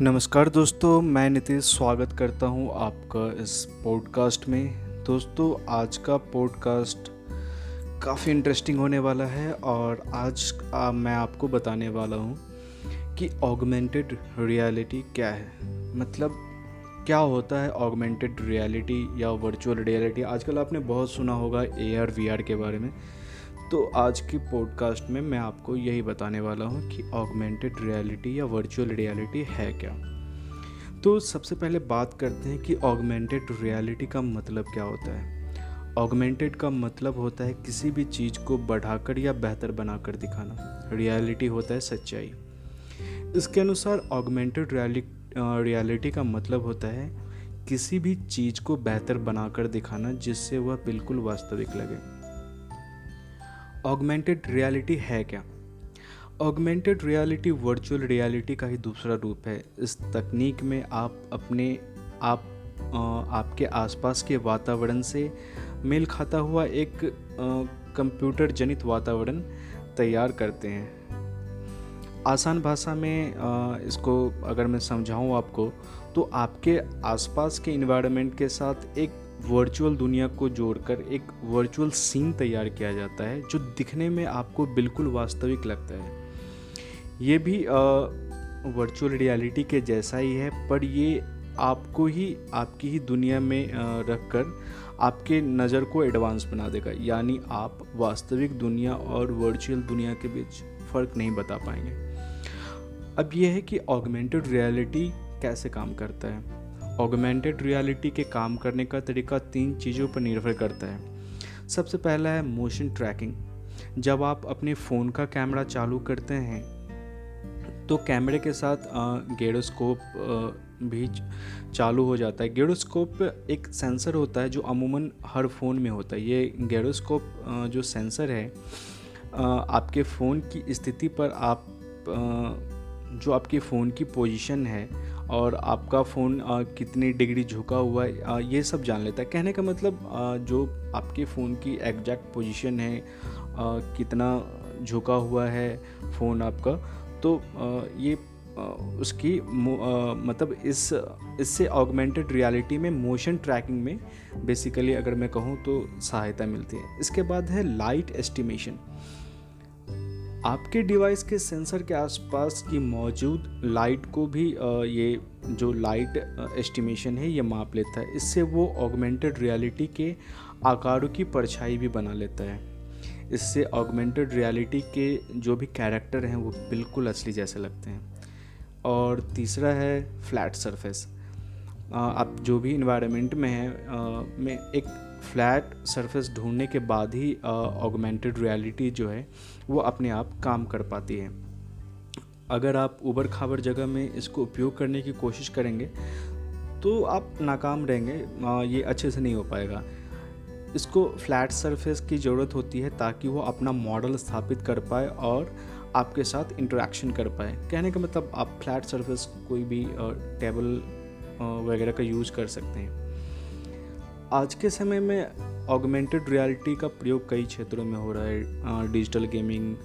नमस्कार दोस्तों मैं नितिश स्वागत करता हूँ आपका इस पॉडकास्ट में। दोस्तों आज का पॉडकास्ट काफ़ी इंटरेस्टिंग होने वाला है और आज आ, मैं आपको बताने वाला हूँ कि ऑगमेंटेड रियलिटी क्या है। मतलब क्या होता है ऑगमेंटेड रियलिटी या वर्चुअल रियलिटी आजकल आपने बहुत सुना होगा ए आर वी आर के बारे में। तो आज की पॉडकास्ट में मैं आपको यही बताने वाला हूँ कि ऑगमेंटेड रियलिटी या वर्चुअल रियलिटी है क्या। तो सबसे पहले बात करते हैं कि ऑगमेंटेड रियलिटी का मतलब क्या होता है। ऑगमेंटेड का मतलब होता है किसी भी चीज़ को बढ़ाकर या बेहतर बनाकर दिखाना। रियलिटी होता है सच्चाई। इसके अनुसार ऑगमेंटेड रियलिटी का मतलब होता है किसी भी चीज़ को बेहतर बनाकर दिखाना जिससे वह बिल्कुल वास्तविक लगे। ऑगमेंटेड रियलिटी है क्या? ऑगमेंटेड रियलिटी वर्चुअल रियलिटी का ही दूसरा रूप है। इस तकनीक में आप अपने आप आपके आसपास के वातावरण से मेल खाता हुआ एक कंप्यूटर जनित वातावरण तैयार करते हैं। आसान भाषा में आ, इसको अगर मैं समझाऊं आपको तो आपके आसपास के इन्वायरमेंट के साथ एक वर्चुअल दुनिया को जोड़कर एक वर्चुअल सीन तैयार किया जाता है, जो दिखने में आपको बिल्कुल वास्तविक लगता है। ये भी वर्चुअल रियलिटी के जैसा ही है, पर ये आपको ही, आपकी ही दुनिया में रख कर आपके नज़र को एडवांस बना देगा। यानी आप वास्तविक दुनिया और वर्चुअल दुनिया के बीच फ़र्क नहीं बता पाएँगे। अब यह है कि ऑगमेंटेड रियलिटी कैसे काम करता है। ऑगमेंटेड रियलिटी के काम करने का तरीका तीन चीज़ों पर निर्भर करता है। सबसे पहला है मोशन ट्रैकिंग जब आप अपने फ़ोन का कैमरा चालू करते हैं तो कैमरे के साथ गेडोस्कोप भी चालू हो जाता है। गेडोस्कोप एक सेंसर होता है जो अमूमन हर फ़ोन में होता है। ये गेडोस्कोप जो सेंसर है आपके फ़ोन की स्थिति पर आप जो आपके फ़ोन की पोजीशन है और आपका फ़ोन कितनी डिग्री झुका हुआ है ये सब जान लेता है। कहने का मतलब जो आपके फ़ोन की एग्जैक्ट पोजीशन है कितना झुका हुआ है फ़ोन आपका तो ये उसकी मतलब इस, इससे ऑगमेंटेड रियलिटी में मोशन ट्रैकिंग में बेसिकली अगर मैं कहूँ तो सहायता मिलती है। इसके बाद है लाइट एस्टिमेशन आपके डिवाइस के सेंसर के आसपास की मौजूद लाइट को भी ये जो लाइट एस्टिमेशन है, ये माप लेता है। इससे वो ऑगमेंटेड रियलिटी के आकारों की परछाई भी बना लेता है। इससे ऑगमेंटेड रियलिटी के जो भी कैरेक्टर हैं, वो बिल्कुल असली जैसे लगते हैं। और तीसरा है फ्लैट सरफेस आप जो भी इन्वायरमेंट में हैं में एक फ्लैट सरफेस ढूँढने के बाद ही ऑगमेंटेड रियलिटी जो है, वो अपने आप काम कर पाती है। अगर आप उबर खाबर जगह में इसको उपयोग करने की कोशिश करेंगे तो आप नाकाम रहेंगे ये अच्छे से नहीं हो पाएगा। इसको फ्लैट सरफेस की ज़रूरत होती है ताकि वो अपना मॉडल स्थापित कर पाए और आपके साथ इंटरेक्शन कर पाए। कहने का मतलब आप फ्लैट सरफेस कोई भी टेबल वगैरह का यूज़ कर सकते हैं। आज के समय में ऑगमेंटेड रियलिटी का प्रयोग कई क्षेत्रों में हो रहा है। डिजिटल गेमिंग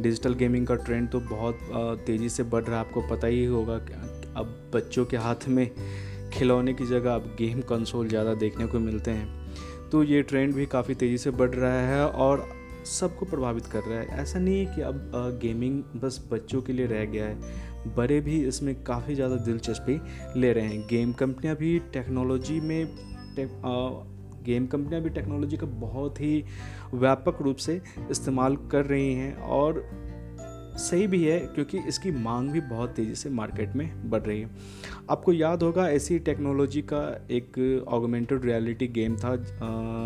डिजिटल गेमिंग का ट्रेंड तो बहुत तेज़ी से बढ़ रहा है। आपको पता ही होगा अब बच्चों के हाथ में खिलौने की जगह अब गेम कंसोल ज़्यादा देखने को मिलते हैं। तो ये ट्रेंड भी काफ़ी तेज़ी से बढ़ रहा है और सबको प्रभावित कर रहा है। ऐसा नहीं है कि अब गेमिंग बस बच्चों के लिए रह गया है। बड़े भी इसमें काफ़ी ज़्यादा दिलचस्पी ले रहे हैं। गेम कंपनियाँ भी टेक्नोलॉजी में गेम कंपनियाँ भी टेक्नोलॉजी का बहुत ही व्यापक रूप से इस्तेमाल कर रही हैं और सही भी है क्योंकि इसकी मांग भी बहुत तेज़ी से मार्केट में बढ़ रही है। आपको याद होगा ऐसी टेक्नोलॉजी का एक ऑगमेंटेड रियलिटी गेम था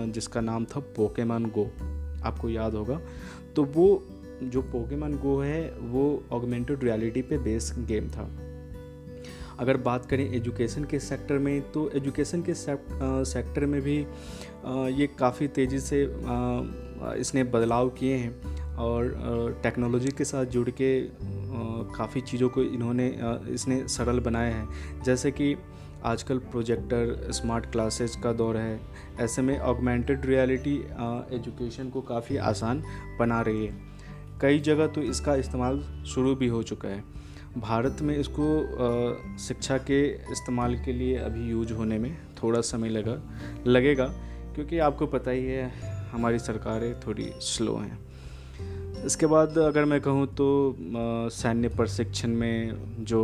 जिसका नाम था पोकेमान गो आपको याद होगा? तो वो, जो पोकेमान गो है, वो ऑगमेंटेड रियलिटी पे बेस्ड गेम था। अगर बात करें एजुकेशन के सेक्टर में तो एजुकेशन के सेक्टर में भी ये काफ़ी तेज़ी से इसने बदलाव किए हैं और टेक्नोलॉजी के साथ जुड़ के काफ़ी चीज़ों को इन्होंने इसने सरल बनाया है। जैसे कि आजकल प्रोजेक्टर, स्मार्ट क्लासेस का दौर है, ऐसे में ऑगमेंटेड रियलिटी एजुकेशन को काफ़ी आसान बना रही है। कई जगह तो इसका इस्तेमाल शुरू भी हो चुका है। भारत में इसको शिक्षा के इस्तेमाल के लिए अभी यूज़ होने में थोड़ा समय लगा, लगेगा, क्योंकि आपको पता ही है, हमारी सरकारें थोड़ी स्लो हैं। इसके बाद अगर मैं कहूँ तो सैन्य प्रशिक्षण में जो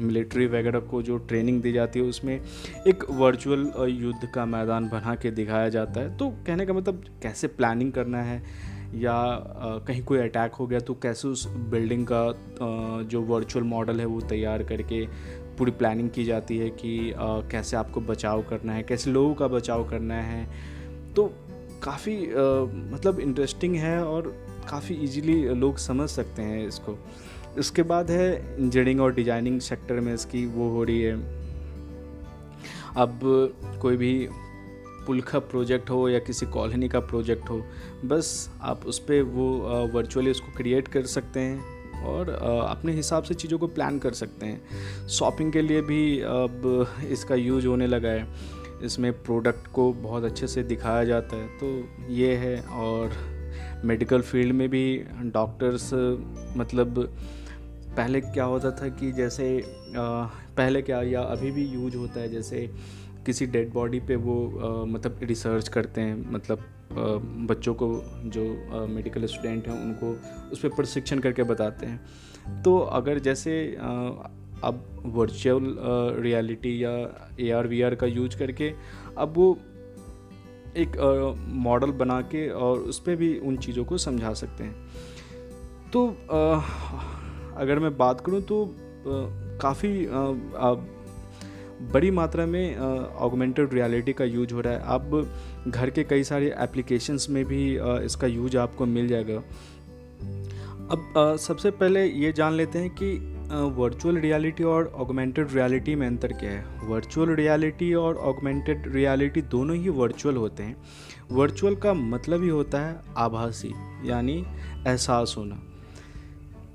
मिलिट्री वगैरह को जो ट्रेनिंग दी जाती है, उसमें एक वर्चुअल युद्ध का मैदान बना के दिखाया जाता है। तो कहने का मतलब कैसे प्लानिंग करना है? या कहीं कोई अटैक हो गया तो कैसे उस बिल्डिंग का जो वर्चुअल मॉडल है वो तैयार करके पूरी प्लानिंग की जाती है कि कैसे आपको बचाव करना है, कैसे लोगों का बचाव करना है? तो काफ़ी मतलब इंटरेस्टिंग है और काफ़ी इजीली लोग समझ सकते हैं इसको। इसके बाद है इंजीनियरिंग और डिज़ाइनिंग सेक्टर में इसकी वो हो रही है। अब कोई भी पुल का प्रोजेक्ट हो या किसी कॉलोनी का प्रोजेक्ट हो, बस आप उस पर वो वर्चुअली उसको क्रिएट कर सकते हैं और अपने हिसाब से चीज़ों को प्लान कर सकते हैं। शॉपिंग के लिए भी अब इसका यूज़ होने लगा है। इसमें प्रोडक्ट को बहुत अच्छे से दिखाया जाता है। तो ये है और मेडिकल फ़ील्ड में भी डॉक्टर्स मतलब पहले क्या होता था कि जैसे पहले क्या या अभी भी यूज़ होता है जैसे किसी डेड बॉडी पे वो आ, मतलब रिसर्च करते हैं मतलब आ, बच्चों को जो मेडिकल स्टूडेंट हैं उनको उस पर प्रशिक्षण करके बताते हैं। तो अगर जैसे आ, अब वर्चुअल रियलिटी या ए आर वी आर का यूज़ करके अब वो एक मॉडल बना के और उस पर भी उन चीज़ों को समझा सकते हैं। तो आ, अगर मैं बात करूँ तो काफ़ी बड़ी मात्रा में ऑगमेंटेड रियलिटी का यूज़ हो रहा है। अब घर के कई सारे एप्लीकेशंस में भी आ, इसका यूज़ आपको मिल जाएगा। अब आ, सबसे पहले ये जान लेते हैं कि वर्चुअल रियलिटी और ऑगमेंटेड रियलिटी में अंतर क्या है। वर्चुअल रियलिटी और ऑगमेंटेड रियलिटी दोनों ही वर्चुअल होते हैं। वर्चुअल का मतलब ही होता है आभासी यानी एहसास होना।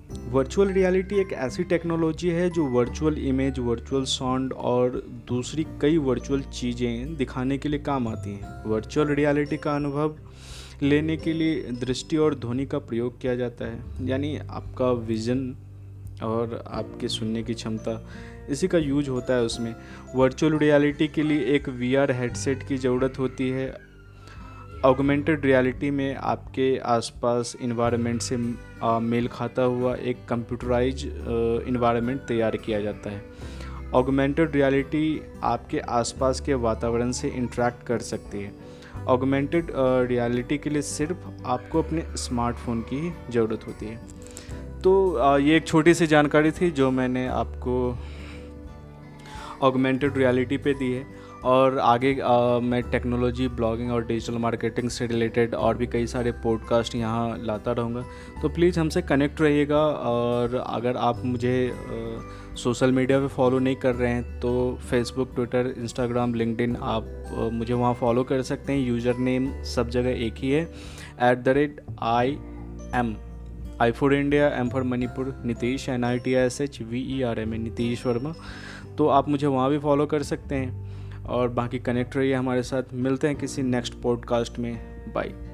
वर्चुअल रियलिटी एक ऐसी टेक्नोलॉजी है जो वर्चुअल इमेज वर्चुअल साउंड और दूसरी कई वर्चुअल चीज़ें दिखाने के लिए काम आती हैं। वर्चुअल रियलिटी का अनुभव लेने के लिए दृष्टि और ध्वनि का प्रयोग किया जाता है। यानी आपका विज़न और आपके सुनने की क्षमता, इसी का यूज़ होता है उसमें। वर्चुअल रियलिटी के लिए एक वीआर हेडसेट की ज़रूरत होती है ऑगमेंटेड रियलिटी में आपके आसपास इन्वायरमेंट से मेल खाता हुआ एक कंप्यूटराइज इन्वायरमेंट तैयार किया जाता है। ऑगमेंटेड रियलिटी आपके आसपास के वातावरण से इंटरेक्ट कर सकती है। ऑगमेंटेड रियलिटी के लिए सिर्फ़ आपको अपने स्मार्टफ़ोन की ज़रूरत होती है। तो ये एक छोटी सी जानकारी थी जो मैंने आपको ऑगमेंटेड रियलिटी पे दी है। और आगे आ, मैं टेक्नोलॉजी ब्लॉगिंग और डिजिटल मार्केटिंग से रिलेटेड और भी कई सारे पॉडकास्ट यहाँ लाता रहूँगा। तो प्लीज़ हमसे कनेक्ट रहिएगा और अगर आप मुझे सोशल मीडिया पे फॉलो नहीं कर रहे हैं तो फेसबुक ट्विटर इंस्टाग्राम लिंकडिन आप मुझे वहाँ फॉलो कर सकते हैं। यूज़र नेम सब जगह एक ही है। At the rate I M I for India M for Manipur Nitish N I T S H V E R M A Nitish Verma तो आप मुझे वहाँ भी फॉलो कर सकते हैं। और बाकी कनेक्ट रहिए हमारे साथ मिलते हैं किसी नेक्स्ट पॉडकास्ट में। बाय।